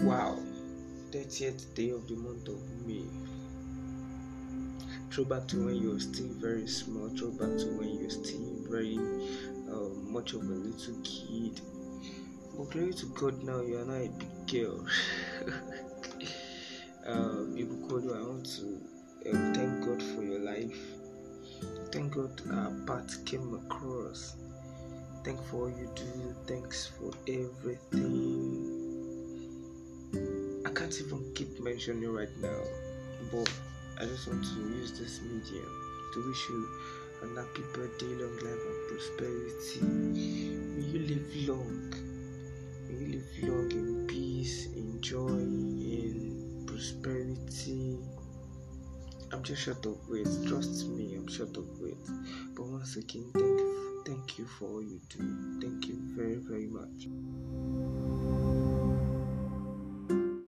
30th day of the month of May. Throw back to when you were still very small, throw back to when you were still very uh, much of a little kid. But glory to God now, you are now a big girl. uh, Ibukodo, I want to uh, thank God for your life. Thank God our path came across. Thank for all you do. Thanks for everything. Can't even keep mentioning right now, but I just want to use this medium to wish you a happy birthday, long life, and prosperity. May you live long. May you live long in peace, in joy, in prosperity. I'm just short of words. Trust me, I'm short of words. But once again, thank you, thank you for all you do. Thank you very, very much.